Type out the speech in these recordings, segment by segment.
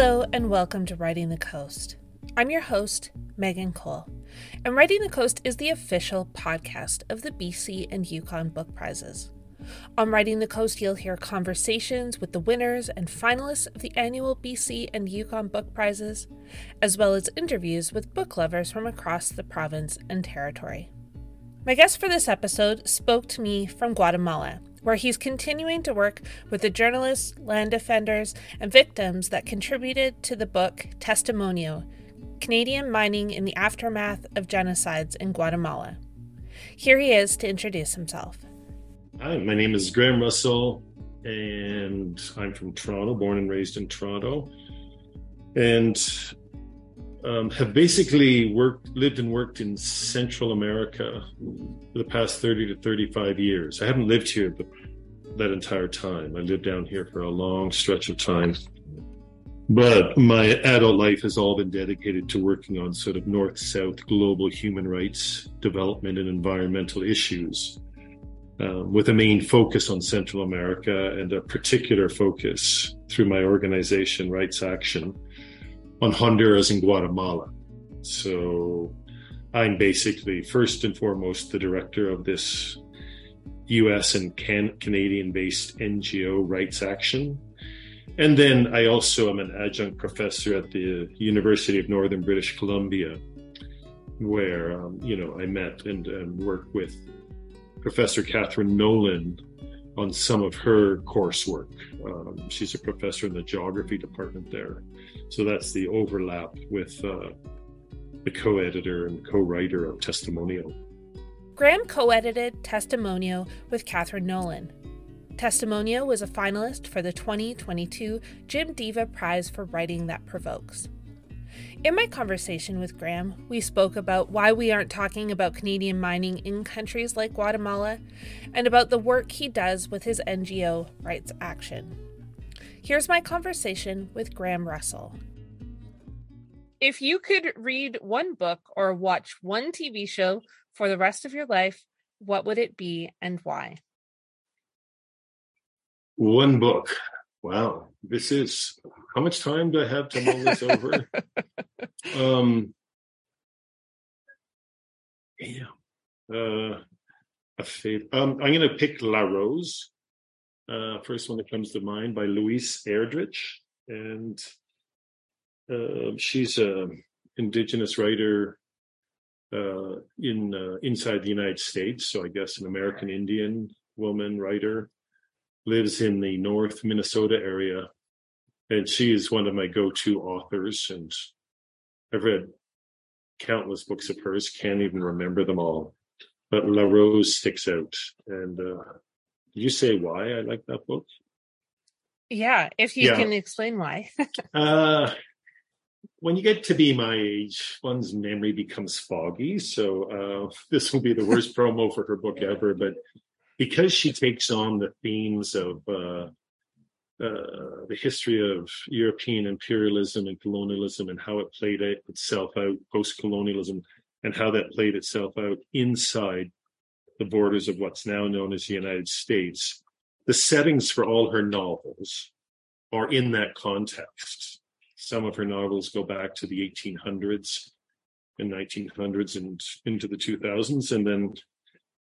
Hello, and welcome to Writing the Coast. I'm your host, Megan Cole, and Writing the Coast is the official podcast of the BC and Yukon Book Prizes. On Writing the Coast, you'll hear conversations with the winners and finalists of the annual BC and Yukon Book Prizes, as well as interviews with book lovers from across the province and territory. My guest for this episode spoke to me from Guatemala, where he's continuing to work with the journalists, land defenders, and victims that contributed to the book Testimonio Canadian Mining in the Aftermath of Genocides in Guatemala. Here he is to introduce himself. Hi, my name is Grahame Russell, and I'm from Toronto, born and raised in Toronto, and um, have basically worked, lived and worked in Central America for the past 30 to 35 years. I haven't lived here that entire time. I lived down here for a long stretch of time. But my adult life has all been dedicated to working on sort of north south global human rights development and environmental issues um, with a main focus on Central America and a particular focus through my organization, Rights Action, on Honduras and Guatemala. So I'm basically first and foremost the director of this US and can- Canadian based NGO Rights Action. And then I also am an adjunct professor at the University of Northern British Columbia, where, um, you know, I met and, worked with Professor Catherine Nolin on some of her coursework. Um, she's a professor in the geography department there. So that's the overlap with uh, the co editor and co writer of Testimonio. Grahame co edited Testimonio with Catherine Nolin. Testimonio was a finalist for the 2022 Jim Deva Prize for Writing That Provokes. In my conversation with Grahame, we spoke about why we aren't talking about Canadian mining in countries like Guatemala and about the work he does with his NGO Rights Action. Here's my conversation with Grahame Russell. If you could read one book or watch one TV show for the rest of your life, what would it be and why? One book. Wow, this is how much time do I have to mull this over? um, yeah, uh, a favorite. Um, I'm going to pick La Rose. Uh, first one that comes to mind by Louise Erdrich, and uh, she's a indigenous writer uh, in uh, inside the United States. So I guess an American Indian woman writer lives in the North Minnesota area, and she is one of my go-to authors. And I've read countless books of hers, can't even remember them all. But La Rose sticks out. And uh, you say why I like that book? Yeah, if you yeah. can explain why. uh, when you get to be my age, one's memory becomes foggy. So uh, this will be the worst promo for her book ever. But because she takes on the themes of uh, uh, the history of European imperialism and colonialism and how it played itself out post colonialism and how that played itself out inside the borders of what's now known as the United States. The settings for all her novels are in that context. Some of her novels go back to the 1800s and 1900s and into the 2000s, and then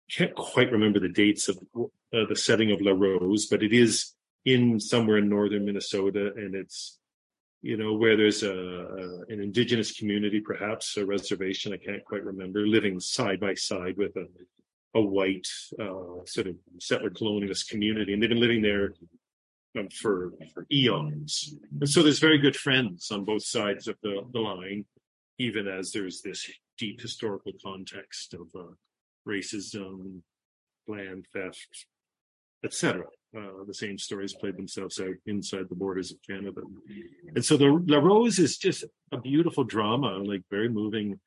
can't quite remember the dates of uh, the setting of La Rose, but it is in somewhere in northern Minnesota, and it's you know where there's a, a, an indigenous community, perhaps a reservation. I can't quite remember, living side by side with a a white uh, sort of settler colonialist community, and they've been living there for for eons. And so there's very good friends on both sides of the, the line, even as there's this deep historical context of uh, racism, land theft, etc. Uh, the same stories played themselves out inside the borders of Canada. And so the La Rose is just a beautiful drama, like very moving.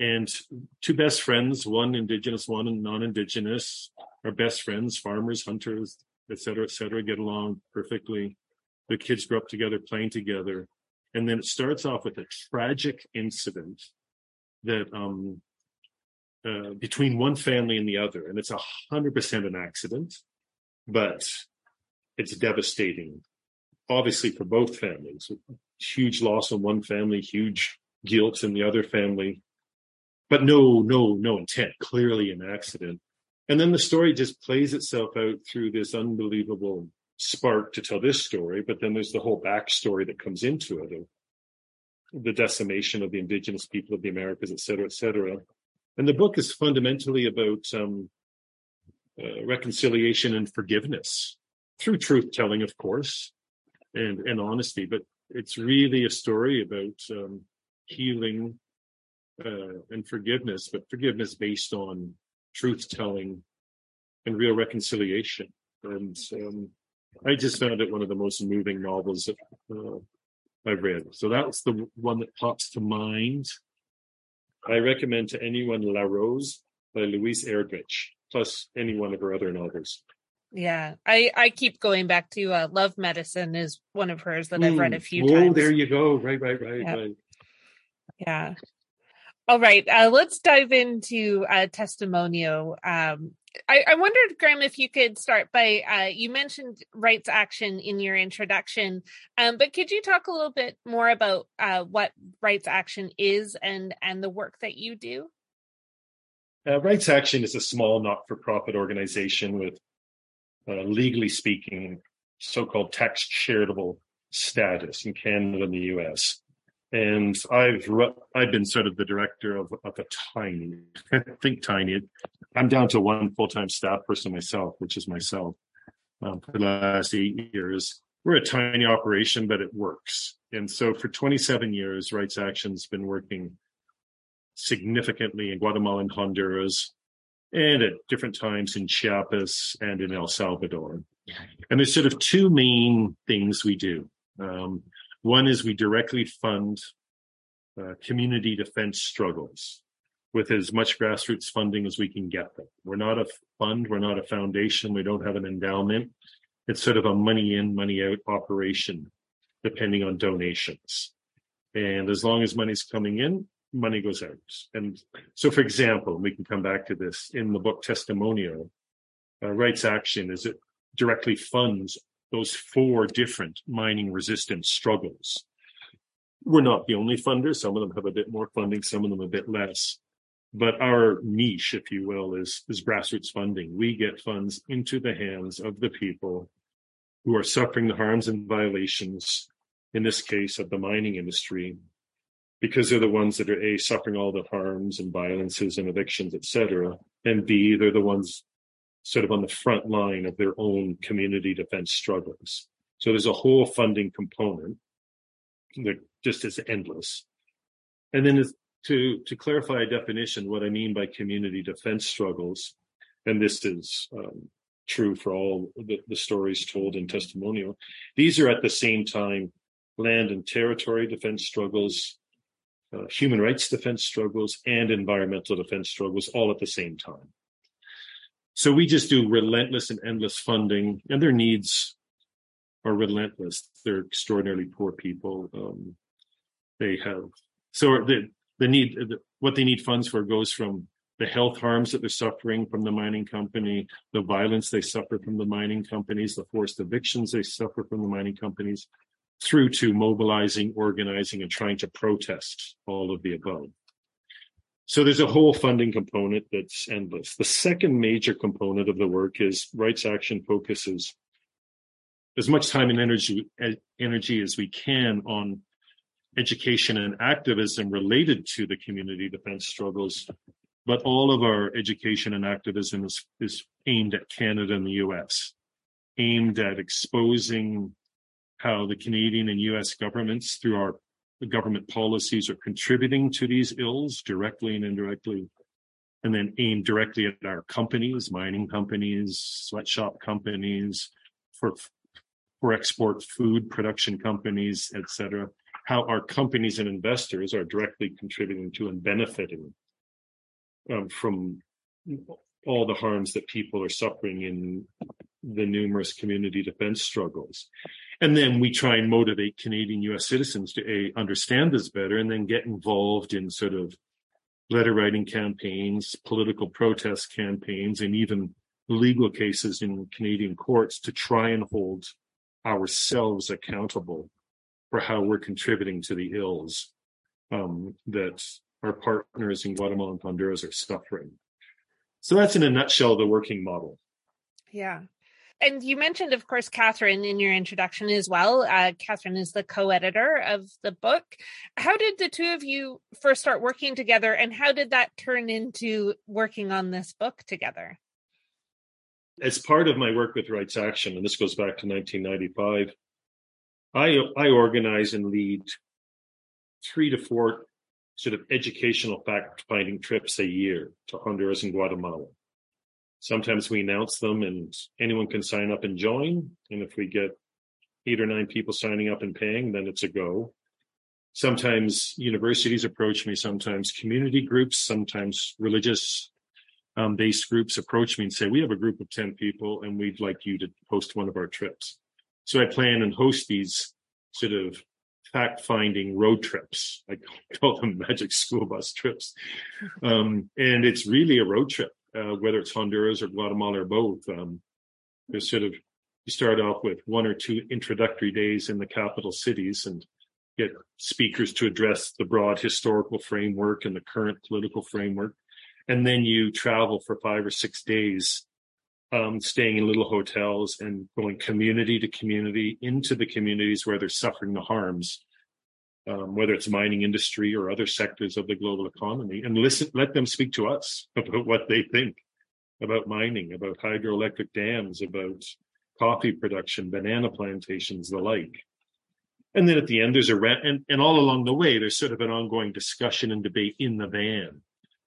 And two best friends, one indigenous, one non-indigenous, are best friends, farmers, hunters, et cetera, et cetera, get along perfectly. The kids grow up together, playing together. And then it starts off with a tragic incident that um, uh, between one family and the other, and it's a hundred percent an accident, but it's devastating, obviously for both families. huge loss in one family, huge guilt in the other family, but no, no, no intent, clearly an accident. And then the story just plays itself out through this unbelievable spark to tell this story, but then there's the whole backstory that comes into it of the decimation of the indigenous people of the Americas, et cetera, et cetera. And the book is fundamentally about um, uh, reconciliation and forgiveness through truth telling, of course, and, and honesty. But it's really a story about um, healing uh, and forgiveness, but forgiveness based on truth telling and real reconciliation. And um, I just found it one of the most moving novels that uh, I've read. So that's the one that pops to mind. I recommend to anyone La Rose by Louise Erdrich, plus any one of her other novels. Yeah, I I keep going back to uh, Love Medicine is one of hers that I've read a few mm. times. Oh, there you go. Right, right, right, yep. right. Yeah. All right, uh, let's dive into uh, Testimonio. Um, I, I, wondered, Grahame, if you could start by uh, you mentioned rights action in your introduction, um, but could you talk a little bit more about uh, what rights action is and and the work that you do? Uh, rights Action is a small not-for-profit organization with, uh, legally speaking, so-called tax charitable status in Canada and the U.S and I've I've been sort of the director of, of a tiny, think tiny. I'm down to one full time staff person myself, which is myself. Um, for the last eight years, we're a tiny operation, but it works. And so for 27 years, Rights Action's been working significantly in Guatemala and Honduras, and at different times in Chiapas and in El Salvador. And there's sort of two main things we do. Um, one is we directly fund uh, community defense struggles with as much grassroots funding as we can get them. We're not a fund, we're not a foundation, we don't have an endowment. It's sort of a money in, money out operation, depending on donations. And as long as money's coming in, money goes out. And so, for example, we can come back to this in the book Testimonio, uh, Rights Action is it directly funds those four different mining resistance struggles. We're not the only funders. Some of them have a bit more funding, some of them a bit less. But our niche, if you will, is, is grassroots funding. We get funds into the hands of the people who are suffering the harms and violations, in this case, of the mining industry, because they're the ones that are A, suffering all the harms and violences and evictions, et cetera, and B, they're the ones sort of on the front line of their own community defense struggles. So there's a whole funding component that just is endless. And then to, to clarify a definition, what I mean by community defense struggles, and this is um, true for all the, the stories told in testimonio, these are at the same time land and territory defense struggles, uh, human rights defense struggles, and environmental defense struggles all at the same time. So we just do relentless and endless funding, and their needs are relentless. They're extraordinarily poor people. Um, they have so the the need the, what they need funds for goes from the health harms that they're suffering from the mining company, the violence they suffer from the mining companies, the forced evictions they suffer from the mining companies, through to mobilizing, organizing, and trying to protest all of the above. So there's a whole funding component that's endless. The second major component of the work is rights action focuses as much time and energy energy as we can on education and activism related to the community defense struggles. But all of our education and activism is, is aimed at Canada and the US, aimed at exposing how the Canadian and US governments, through our the government policies are contributing to these ills directly and indirectly, and then aimed directly at our companies, mining companies, sweatshop companies, for for export food production companies, etc. How our companies and investors are directly contributing to and benefiting um, from all the harms that people are suffering in the numerous community defense struggles. And then we try and motivate Canadian US citizens to a, understand this better and then get involved in sort of letter writing campaigns, political protest campaigns, and even legal cases in Canadian courts to try and hold ourselves accountable for how we're contributing to the ills um, that our partners in Guatemala and Honduras are suffering. So that's in a nutshell the working model. Yeah. And you mentioned, of course, Catherine in your introduction as well. Uh, Catherine is the co editor of the book. How did the two of you first start working together, and how did that turn into working on this book together? As part of my work with Rights Action, and this goes back to 1995, I, I organize and lead three to four sort of educational fact finding trips a year to Honduras and Guatemala. Sometimes we announce them and anyone can sign up and join. And if we get eight or nine people signing up and paying, then it's a go. Sometimes universities approach me, sometimes community groups, sometimes religious um, based groups approach me and say, We have a group of 10 people and we'd like you to host one of our trips. So I plan and host these sort of fact finding road trips. I call them magic school bus trips. Um, and it's really a road trip uh, whether it's Honduras or Guatemala or both. Um, there's sort of you start off with one or two introductory days in the capital cities and get speakers to address the broad historical framework and the current political framework. And then you travel for five or six days, um, staying in little hotels and going community to community into the communities where they're suffering the harms, um, whether it's mining industry or other sectors of the global economy, and listen, let them speak to us about what they think about mining, about hydroelectric dams, about coffee production, banana plantations, the like. And then at the end, there's a and, and all along the way, there's sort of an ongoing discussion and debate in the van.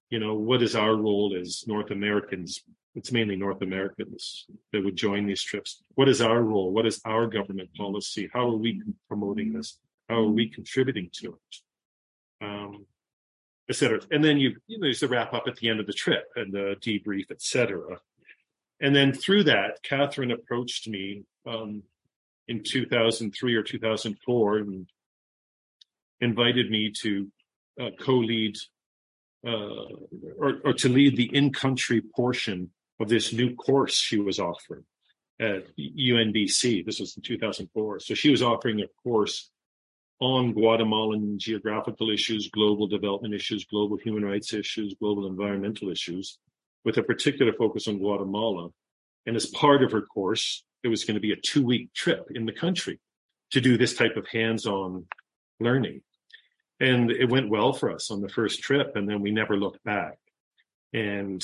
You know, what is our role as North Americans? It's mainly North Americans that would join these trips. What is our role? What is our government policy? How are we promoting this? How are we contributing to it? Um, et cetera. And then you, you know, there's the wrap up at the end of the trip and the debrief, et cetera. And then through that, Catherine approached me um, in 2003 or 2004 and invited me to uh, co-lead uh, or, or, to lead the in-country portion of this new course she was offering at UNBC. This was in 2004. So she was offering a course on Guatemalan geographical issues, global development issues, global human rights issues, global environmental issues, with a particular focus on Guatemala. And as part of her course, there was going to be a two week trip in the country to do this type of hands on learning. And it went well for us on the first trip. And then we never looked back. And,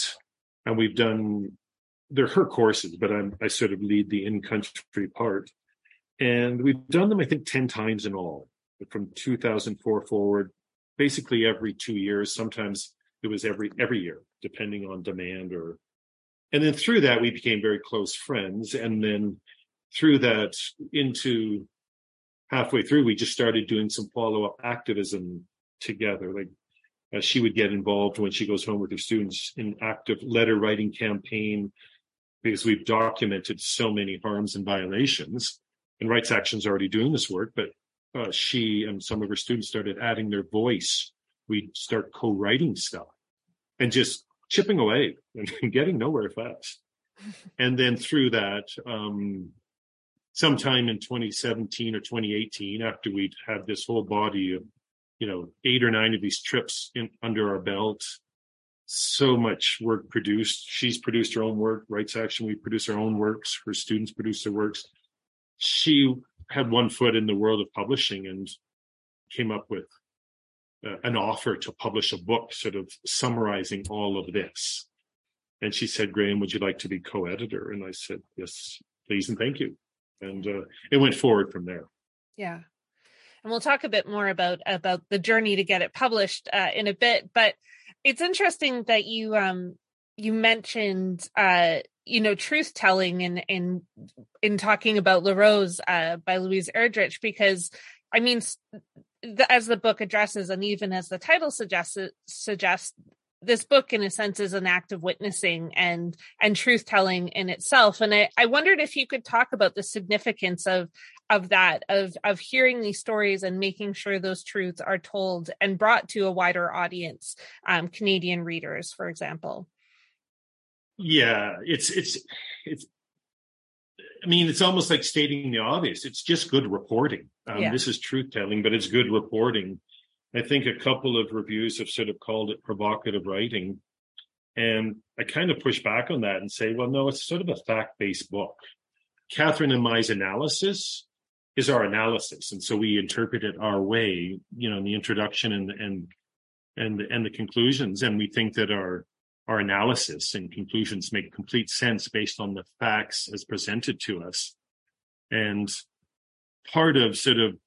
and we've done, they're her courses, but I'm, I sort of lead the in country part. And we've done them, I think, 10 times in all from 2004 forward, basically every two years. Sometimes it was every every year, depending on demand or. And then through that, we became very close friends. And then through that, into halfway through, we just started doing some follow up activism together. Like uh, she would get involved when she goes home with her students in active letter writing campaign because we've documented so many harms and violations. And Rights Action's already doing this work, but uh, she and some of her students started adding their voice, we'd start co-writing stuff and just chipping away and getting nowhere fast. and then through that, um, sometime in 2017 or 2018, after we'd had this whole body of, you know, eight or nine of these trips in, under our belt, so much work produced. She's produced her own work, Rights Action. We produce our own works. Her students produce their works. She had one foot in the world of publishing and came up with uh, an offer to publish a book sort of summarizing all of this. And she said, Grahame, would you like to be co-editor? And I said, yes, please and thank you. And uh, it went forward from there. Yeah. And we'll talk a bit more about about the journey to get it published uh, in a bit. But it's interesting that you um you mentioned uh you know truth telling and in in talking about La Rose uh, by Louise Erdrich because I mean the, as the book addresses and even as the title suggests suggests this book in a sense is an act of witnessing and and truth telling in itself. And I, I wondered if you could talk about the significance of of that of of hearing these stories and making sure those truths are told and brought to a wider audience um, canadian readers for example yeah it's it's it's I mean, it's almost like stating the obvious. It's just good reporting. Um, yeah. This is truth telling, but it's good reporting. I think a couple of reviews have sort of called it provocative writing. And I kind of push back on that and say, well, no, it's sort of a fact based book. Catherine and my analysis is our analysis. And so we interpret it our way, you know, in the introduction and, and, and, and the conclusions. And we think that our, our analysis and conclusions make complete sense based on the facts as presented to us. And part of sort of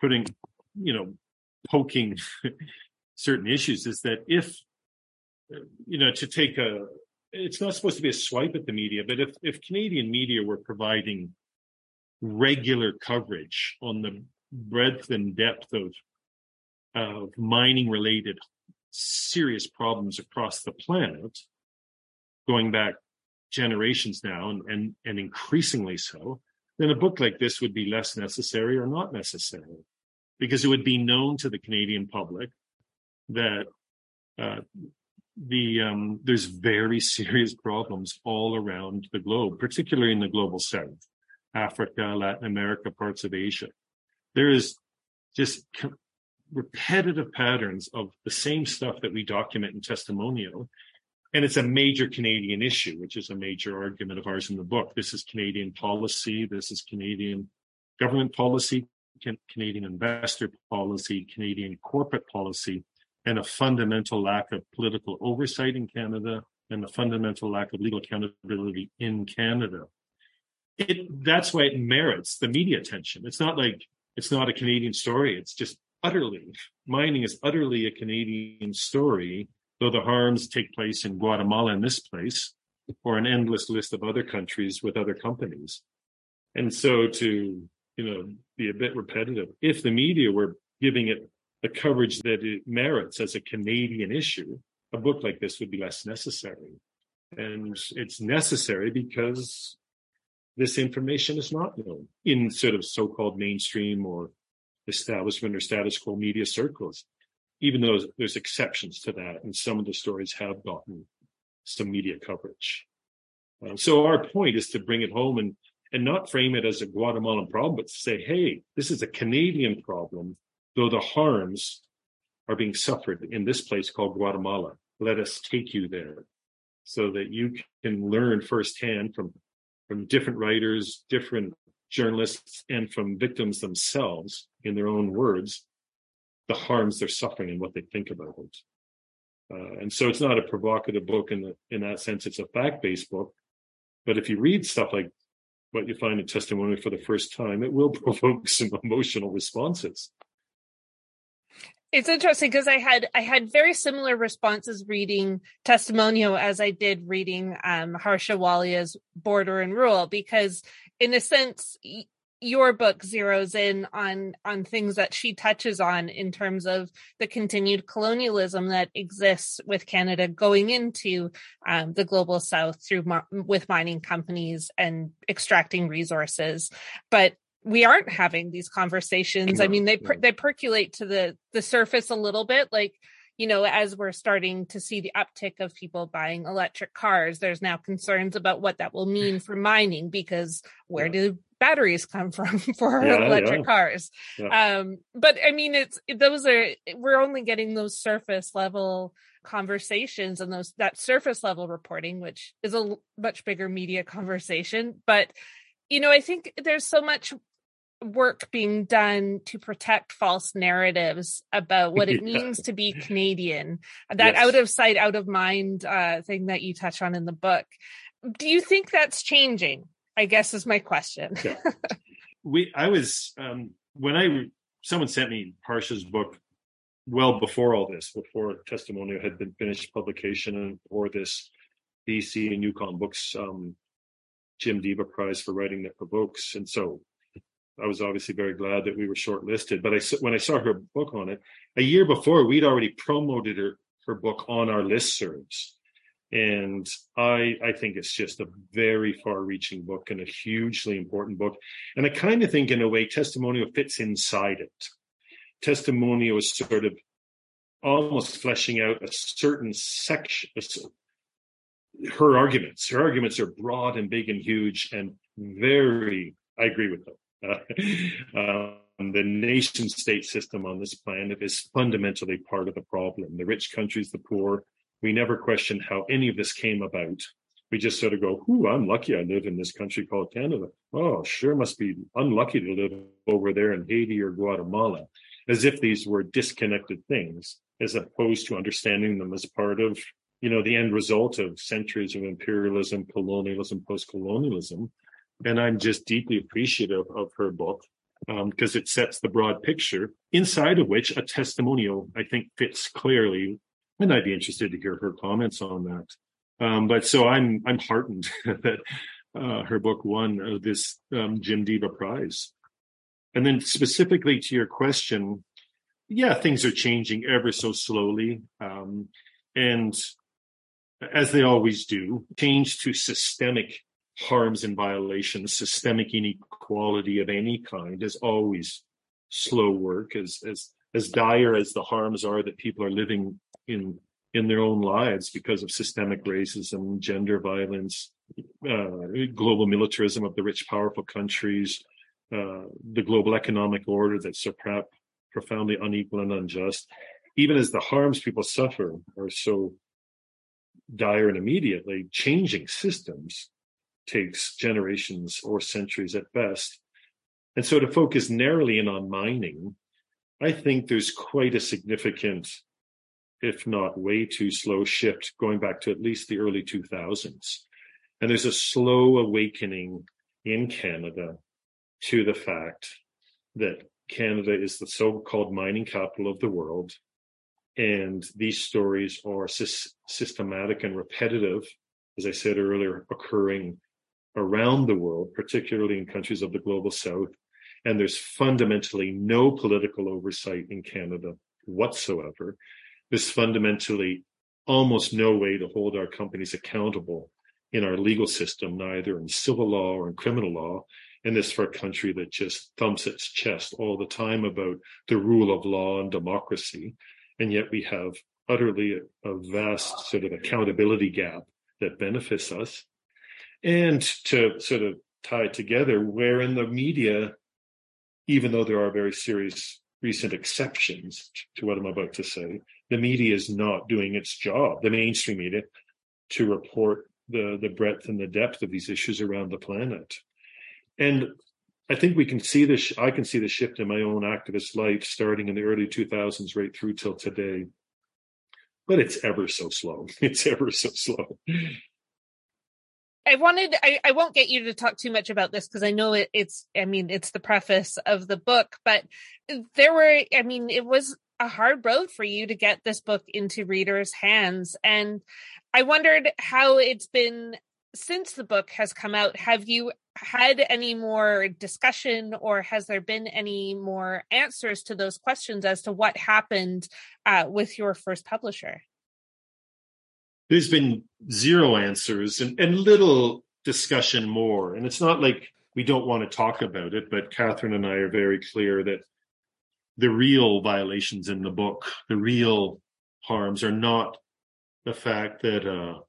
putting, you know, poking certain issues is that if, you know, to take a, it's not supposed to be a swipe at the media, but if, if Canadian media were providing regular coverage on the breadth and depth of, of mining related serious problems across the planet, going back generations now and, and, and increasingly so, then a book like this would be less necessary or not necessary because it would be known to the Canadian public that uh, the um, there's very serious problems all around the globe, particularly in the global south, Africa, Latin America, parts of Asia. There is just repetitive patterns of the same stuff that we document in testimonio. And it's a major Canadian issue, which is a major argument of ours in the book. This is Canadian policy. This is Canadian government policy, Canadian investor policy, Canadian corporate policy, and a fundamental lack of political oversight in Canada and a fundamental lack of legal accountability in Canada. It, that's why it merits the media attention. It's not like it's not a Canadian story. It's just utterly, mining is utterly a Canadian story, though the harms take place in Guatemala in this place, or an endless list of other countries with other companies. And so to, you know, be a bit repetitive, if the media were giving it the coverage that it merits as a Canadian issue, a book like this would be less necessary. And it's necessary because this information is not known in sort of so-called mainstream or establishment or status quo media circles, even though there's exceptions to that. And some of the stories have gotten some media coverage. Uh, so our point is to bring it home and, and not frame it as a Guatemalan problem, but to say, hey, this is a Canadian problem, though the harms are being suffered in this place called Guatemala. Let us take you there so that you can learn firsthand from, from different writers, different journalists and from victims themselves in their own words the harms they're suffering and what they think about it. Uh, and so it's not a provocative book in the, in that sense. It's a fact-based book. But if you read stuff like what you find in testimonio for the first time, it will provoke some emotional responses. It's interesting because I had I had very similar responses reading Testimonio as I did reading um, Harsha Walia's Border and Rule because in a sense your book zeroes in on on things that she touches on in terms of the continued colonialism that exists with Canada going into um, the global south through with mining companies and extracting resources. But we aren't having these conversations. I mean they per- they percolate to the the surface a little bit like you know, as we're starting to see the uptick of people buying electric cars, there's now concerns about what that will mean for mining because where yeah. do batteries come from for yeah, electric yeah. cars? Um, but I mean, it's those are we're only getting those surface level conversations and those that surface level reporting, which is a much bigger media conversation. But you know, I think there's so much work being done to protect false narratives about what it yeah. means to be Canadian. That yes. out of sight, out of mind uh, thing that you touch on in the book. Do you think that's changing? I guess is my question. yeah. We, I was um, when I someone sent me Harsha's book well before all this, before testimonio had been finished publication, and for this BC and Yukon Books um, Jim Deva Prize for writing that provokes, and so I was obviously very glad that we were shortlisted. But I, when I saw her book on it, a year before, we'd already promoted her, her book on our listservs. And I, I think it's just a very far reaching book and a hugely important book. And I kind of think, in a way, testimonio fits inside it. Testimonio is sort of almost fleshing out a certain section, her arguments. Her arguments are broad and big and huge and very, I agree with them. Um, the nation state system on this planet is fundamentally part of the problem. The rich countries, the poor, we never question how any of this came about. We just sort of go, Ooh, I'm lucky I live in this country called Canada. Oh, sure must be unlucky to live over there in Haiti or Guatemala, as if these were disconnected things, as opposed to understanding them as part of, you know, the end result of centuries of imperialism, colonialism, post-colonialism. And I'm just deeply appreciative of her book because um, it sets the broad picture, inside of which a testimonio, I think, fits clearly. And I'd be interested to hear her comments on that. Um, but so I'm I'm heartened that uh, her book won uh, this um, Jim Deva Prize. And then specifically to your question, yeah, things are changing ever so slowly, um, and as they always do, change to systemic harms and violations, systemic inequality of any kind is always slow work. As as as dire as the harms are that people are living in in their own lives because of systemic racism, gender violence, uh, global militarism of the rich, powerful countries, uh, the global economic order that's so pro- profoundly unequal and unjust. Even as the harms people suffer are so dire and immediately, changing systems takes generations or centuries at best. And so to focus narrowly in on mining, I think there's quite a significant, if not way too slow shift going back to at least the early 2000s. And there's a slow awakening in Canada to the fact that Canada is the so called mining capital of the world. And these stories are sy- systematic and repetitive, as I said earlier, occurring around the world, particularly in countries of the global south. And there's fundamentally no political oversight in Canada whatsoever. There's fundamentally almost no way to hold our companies accountable in our legal system, neither in civil law or in criminal law. And this for a country that just thumps its chest all the time about the rule of law and democracy. And yet we have utterly a, a vast sort of accountability gap that benefits us and to sort of tie together, where in the media, even though there are very serious recent exceptions to what I'm about to say, the media is not doing its job, the mainstream media, to report the, the breadth and the depth of these issues around the planet. And I think we can see this, I can see the shift in my own activist life starting in the early 2000s right through till today. But it's ever so slow. It's ever so slow. I wanted I, I won't get you to talk too much about this because I know it, it's I mean it's the preface of the book, but there were I mean it was a hard road for you to get this book into readers' hands. And I wondered how it's been since the book has come out. Have you had any more discussion or has there been any more answers to those questions as to what happened uh, with your first publisher? There's been zero answers and, and little discussion more. And it's not like we don't want to talk about it, but Catherine and I are very clear that the real violations in the book, the real harms are not the fact that, uh,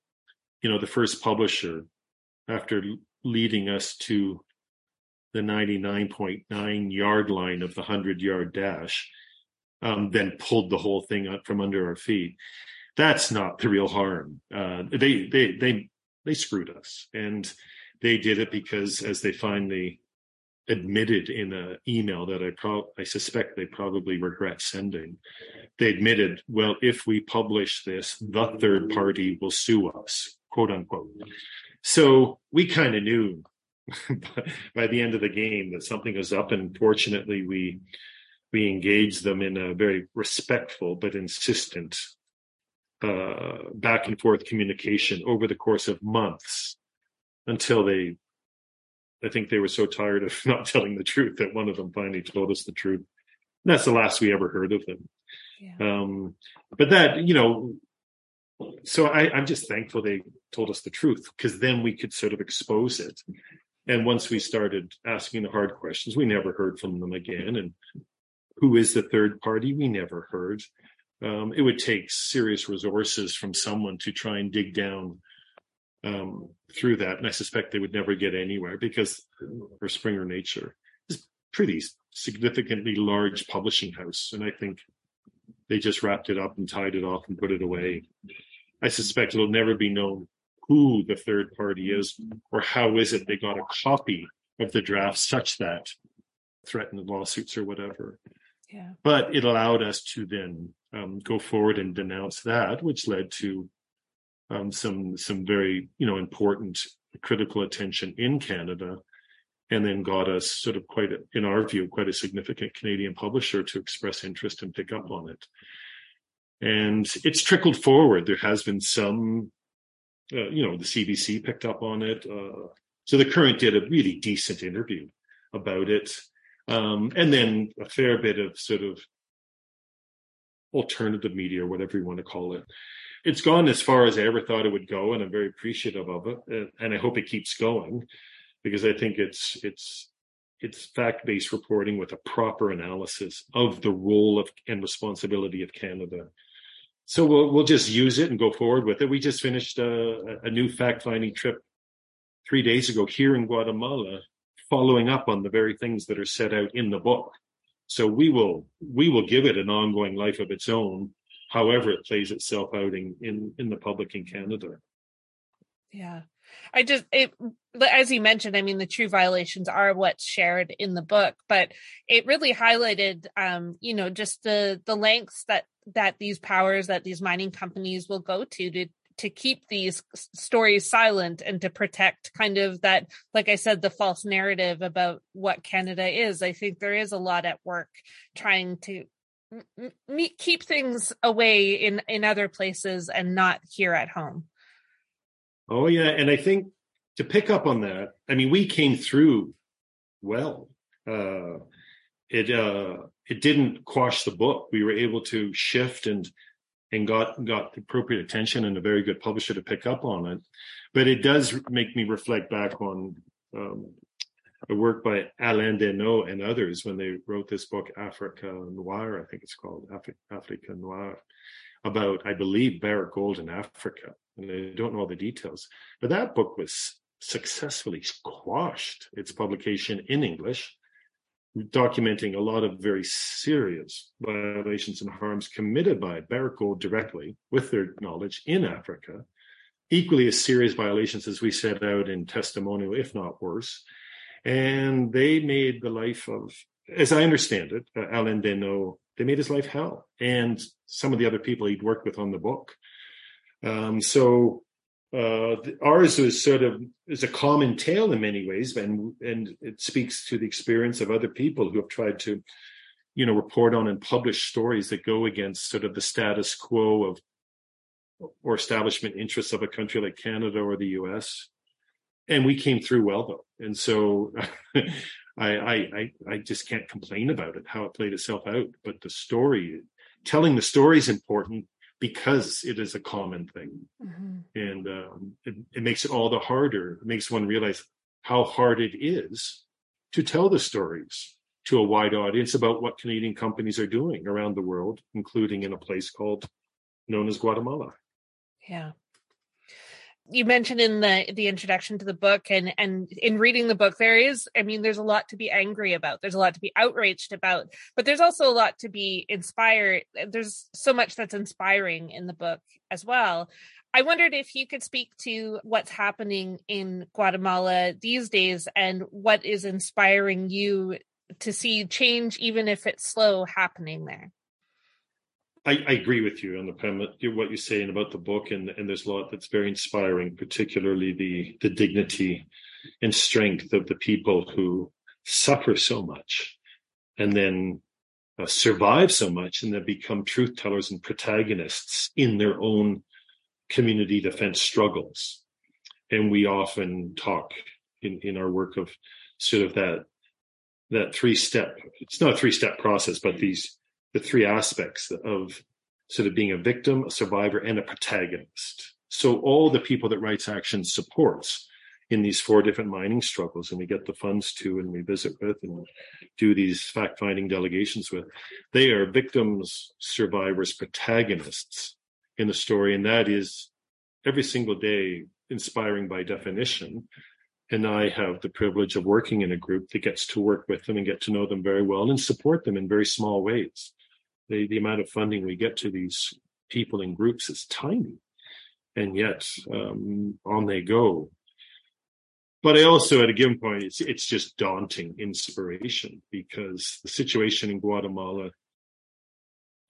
you know, the first publisher, after leading us to the 99.9 yard line of the 100 yard dash, um, then pulled the whole thing out from under our feet that's not the real harm. Uh, they they they they screwed us, and they did it because, as they finally admitted in an email that I pro- I suspect they probably regret sending, they admitted, well, if we publish this, the third party will sue us, quote unquote. So we kind of knew by the end of the game that something was up, and fortunately, we we engaged them in a very respectful but insistent uh, back and forth communication over the course of months until they I think they were so tired of not telling the truth that one of them finally told us the truth. And that's the last we ever heard of them. Yeah. Um, but that, you know, so I, I'm just thankful they told us the truth because then we could sort of expose it. And once we started asking the hard questions, we never heard from them again. And who is the third party? We never heard um, it would take serious resources from someone to try and dig down um, through that. And I suspect they would never get anywhere because for Springer Nature is pretty significantly large publishing house. And I think they just wrapped it up and tied it off and put it away. I suspect it'll never be known who the third party is or how is it they got a copy of the draft such that threatened lawsuits or whatever. But it allowed us to then um, go forward and denounce that, which led to um, some some very you know important critical attention in Canada, and then got us sort of quite a, in our view quite a significant Canadian publisher to express interest and pick up on it. And it's trickled forward. There has been some, uh, you know, the CBC picked up on it. Uh, so the Current did a really decent interview about it. Um, and then a fair bit of sort of alternative media, or whatever you want to call it. It's gone as far as I ever thought it would go, and I'm very appreciative of it. And I hope it keeps going because I think it's it's it's fact-based reporting with a proper analysis of the role of and responsibility of Canada. So we'll we'll just use it and go forward with it. We just finished a, a new fact-finding trip three days ago here in Guatemala, following up on the very things that are set out in the book. So we will we will give it an ongoing life of its own, however it plays itself out in in, in the public in Canada. Yeah. I just it as you mentioned, I mean the true violations are what's shared in the book, but it really highlighted um, you know, just the the lengths that that these powers that these mining companies will go to to to keep these stories silent and to protect kind of that like i said the false narrative about what canada is. I think there is a lot at work trying to keep things away in in other places and not here at home. Oh yeah and i think to pick up on that i mean we came through well. Uh it uh it didn't quash the book. We were able to shift and and got got appropriate attention and a very good publisher to pick up on it. But it does make me reflect back on um, a work by Alain Deneault and others when they wrote this book, Africa Noir, I think it's called Afri- Africa Noir, about, I believe, Barrick Gold in Africa. And I don't know all the details. But that book was successfully squashed its publication in English documenting a lot of very serious violations and harms committed by Barrick Gold directly with their knowledge in Africa, equally as serious violations as we set out in testimonio, if not worse. And they made the life of, as I understand it, uh, Alain Deneault, they made his life hell, and some of the other people he'd worked with on the book. Um, so uh, ours is sort of is a common tale in many ways, and and it speaks to the experience of other people who have tried to, you know, report on and publish stories that go against sort of the status quo of or establishment interests of a country like Canada or the U.S. And we came through well though, and so I, I I just can't complain about it how it played itself out. But the story, telling the story is important because it is a common thing. Mm-hmm. And um, it, it makes it all the harder. It makes one realize how hard it is to tell the stories to a wide audience about what Canadian companies are doing around the world, including in a place called known as Guatemala. Yeah you mentioned in the the introduction to the book and and in reading the book there is i mean there's a lot to be angry about. There's a lot to be outraged about but there's also a lot to be inspired. There's so much that's inspiring in the book as well. I wondered if you could speak to what's happening in guatemala these days and what is inspiring you to see change even if it's slow happening there I, I, agree with you on the premise, what you're saying about the book, and, and there's a lot that's very inspiring, particularly the the dignity and strength of the people who suffer so much, and then uh, survive so much, and then become truth tellers and protagonists in their own community defense struggles. And we often talk in in our work of sort of that that three step. It's not a three step process, but these the three aspects of sort of being a victim, a survivor, and a protagonist. So all the people that Rights Action supports in these four different mining struggles, and we get the funds to, and we visit with, and do these fact-finding delegations with, they are victims, survivors, protagonists in the story, and that is every single day inspiring by definition. And I have the privilege of working in a group that gets to work with them and get to know them very well and support them in very small ways. The, the amount of funding we get to these people in groups is tiny. And yet, um, on they go. But I also, at a given point, it's, it's just daunting inspiration because the situation in Guatemala,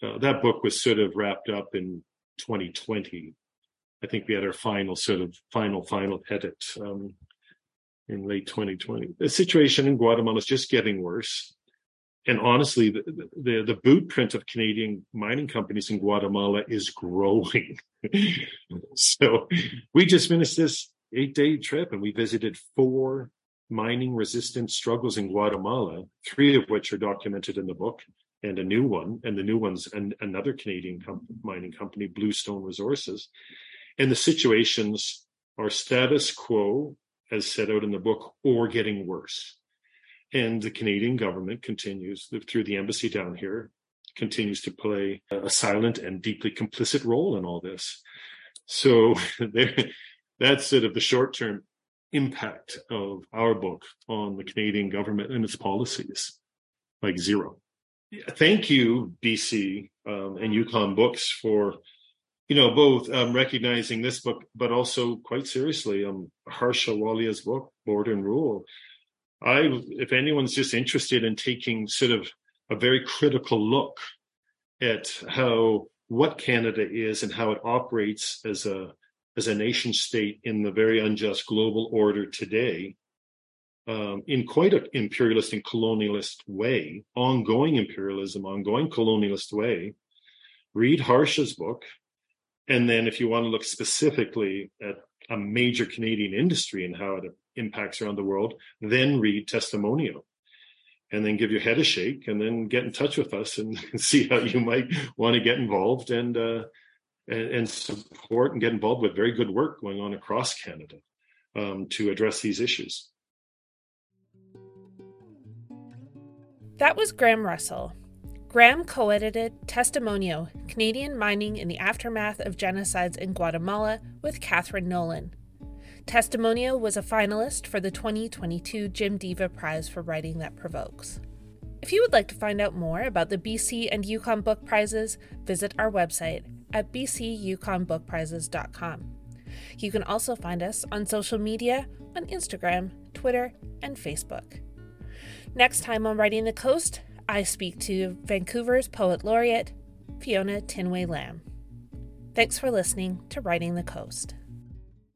uh, that book was sort of wrapped up in 2020. I think we had our final sort of final, final edit um, in late 2020. The situation in Guatemala is just getting worse. And honestly, the, the, the boot print of Canadian mining companies in Guatemala is growing. so we just finished this eight day trip and we visited four mining resistant struggles in Guatemala, three of which are documented in the book and a new one. And the new one's an, another Canadian com- mining company, Bluestone Resources. And the situations are status quo as set out in the book or getting worse. And the Canadian government continues through the embassy down here, continues to play a silent and deeply complicit role in all this. So that's sort of the short term impact of our book on the Canadian government and its policies, like zero. Thank you, BC um, and Yukon Books, for you know, both um, recognizing this book, but also quite seriously, um, Harsha Walia's book, Border and Rule. I, if anyone's just interested in taking sort of a very critical look at how what Canada is and how it operates as a as a nation state in the very unjust global order today, um, in quite an imperialist and colonialist way, ongoing imperialism, ongoing colonialist way. Read Harsha's book, and then if you want to look specifically at a major Canadian industry and how it impacts around the world, then read Testimonio. And then give your head a shake and then get in touch with us and, see how you might want to get involved and, uh, and, and support and get involved with very good work going on across Canada um, to address these issues. That was Grahame Russell, Grahame co edited Testimonio Canadian Mining in the Aftermath of Genocides in Guatemala with Catherine Nolin. Testimonio was a finalist for the 2022 Jim Deva Prize for Writing That Provokes. If you would like to find out more about the BC and Yukon Book Prizes, visit our website at bcyukonbookprizes.com. You can also find us on social media on Instagram, Twitter, and Facebook. Next time on Writing the Coast, I speak to Vancouver's Poet Laureate, Fiona Tinwei Lam. Thanks for listening to Writing the Coast.